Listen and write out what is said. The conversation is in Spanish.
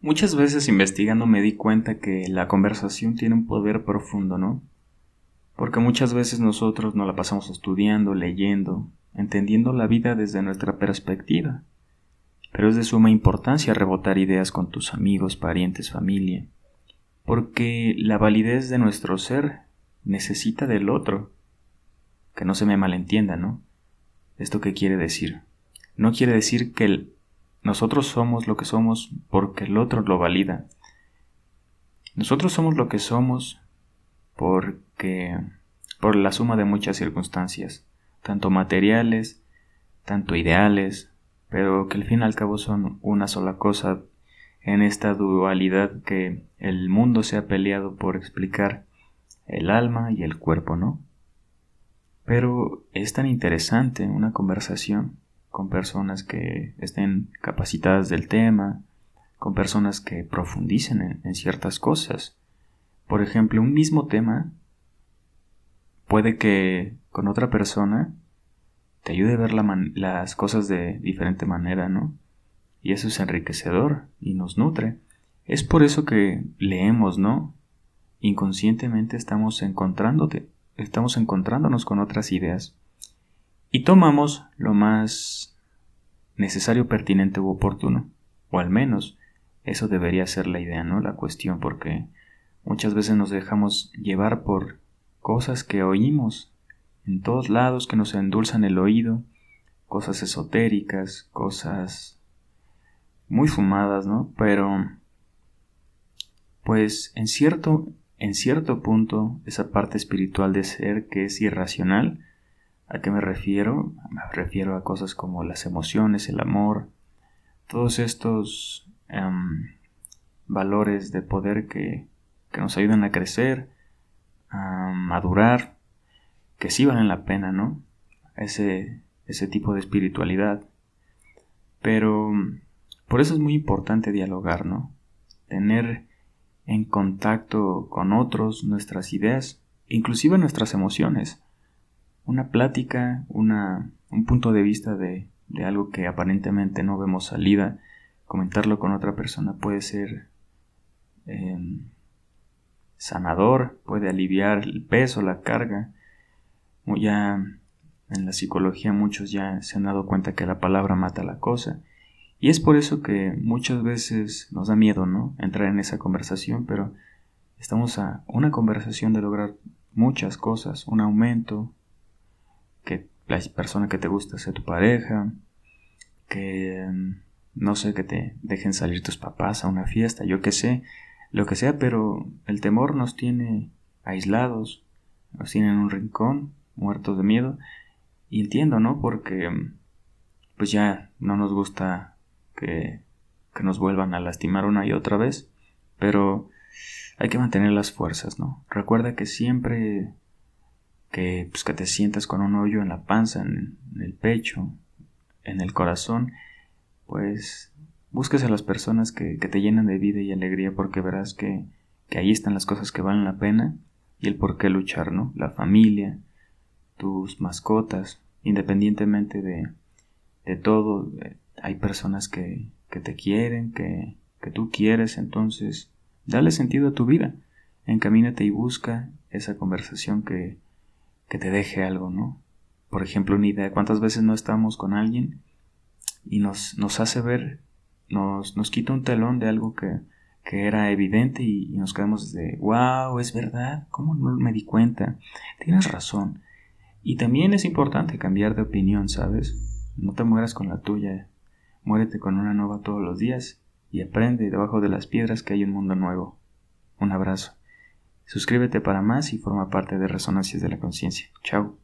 Muchas veces investigando me di cuenta que la conversación tiene un poder profundo, ¿no? Porque muchas veces nosotros nos la pasamos estudiando, leyendo, entendiendo la vida desde nuestra perspectiva. Pero es de suma importancia rebotar ideas con tus amigos, parientes, familia, porque la validez de nuestro ser necesita del otro. Que no se me malentienda, ¿no? ¿Esto qué quiere decir? No quiere decir que el nosotros somos lo que somos porque el otro lo valida. Nosotros somos lo que somos porque por la suma de muchas circunstancias, tanto materiales, tanto ideales, pero que al fin y al cabo son una sola cosa en esta dualidad que el mundo se ha peleado por explicar el alma y el cuerpo, ¿no? Pero es tan interesante una conversación con personas que estén capacitadas del tema, con personas que profundicen en, ciertas cosas. Por ejemplo, un mismo tema puede que con otra persona te ayude a ver las cosas de diferente manera, ¿no? Y eso es enriquecedor y nos nutre. Es por eso que leemos, ¿no? Inconscientemente estamos encontrándote, estamos encontrándonos con otras ideas y tomamos lo más necesario, pertinente u oportuno, o al menos eso debería ser la idea, ¿no? La cuestión, porque muchas veces nos dejamos llevar por cosas que oímos en todos lados que nos endulzan el oído, cosas esotéricas, cosas muy fumadas, ¿no? Pero pues en cierto en cierto punto esa parte espiritual de ser que es irracional ¿A qué me refiero? Me refiero a cosas como las emociones, el amor, todos estos em, valores de poder que, que, nos ayudan a crecer, a madurar, que sí valen la pena, ¿no? Ese, ese tipo de espiritualidad. Pero por eso es muy importante dialogar, ¿no? Tener en contacto con otros nuestras ideas, inclusive nuestras emociones una plática, una, un punto de vista de, de algo que aparentemente no vemos salida, comentarlo con otra persona puede ser em, sanador, puede aliviar el peso, la carga. Ya en la psicología muchos ya se han dado cuenta que la palabra mata la cosa. Y es por eso que muchas veces nos da miedo, ¿no? Entrar en esa conversación, pero estamos a una conversación de lograr muchas cosas, un aumento, la persona que te gusta sea tu pareja, que mm, no sé, que te dejen salir tus papás a una fiesta, yo qué sé, lo que sea, pero el temor nos tiene aislados, nos tiene en un rincón, muertos de miedo, y entiendo, ¿no? Porque mm, pues ya no nos gusta que, que nos vuelvan a lastimar una y otra vez, pero hay que mantener las fuerzas, ¿no? Recuerda que siempre que, pues, que te sientas con un hoyo en la panza, en, el pecho, en el corazón, pues busques a las personas que, que, te llenan de vida y alegría porque verás que, que ahí están las cosas que valen la pena y el por qué luchar, ¿no? La familia, tus mascotas, independientemente de, de todo, eh, hay personas que, que te quieren, que, que tú quieres, entonces dale sentido a tu vida, encamínate y busca esa conversación que, que te deje algo, ¿no? Por ejemplo, una idea, ¿cuántas veces no estamos con alguien y nos, nos hace ver, nos, nos quita un telón de algo que, que era evidente y, nos quedamos de, wow, es verdad, ¿cómo no me di cuenta? Tienes razón. Y también es importante cambiar de opinión, ¿sabes? No te mueras con la tuya, muérete con una nueva todos los días y aprende debajo de las piedras que hay un mundo nuevo. Un abrazo. Suscríbete para más y forma parte de Resonancias de la Conciencia. Chao.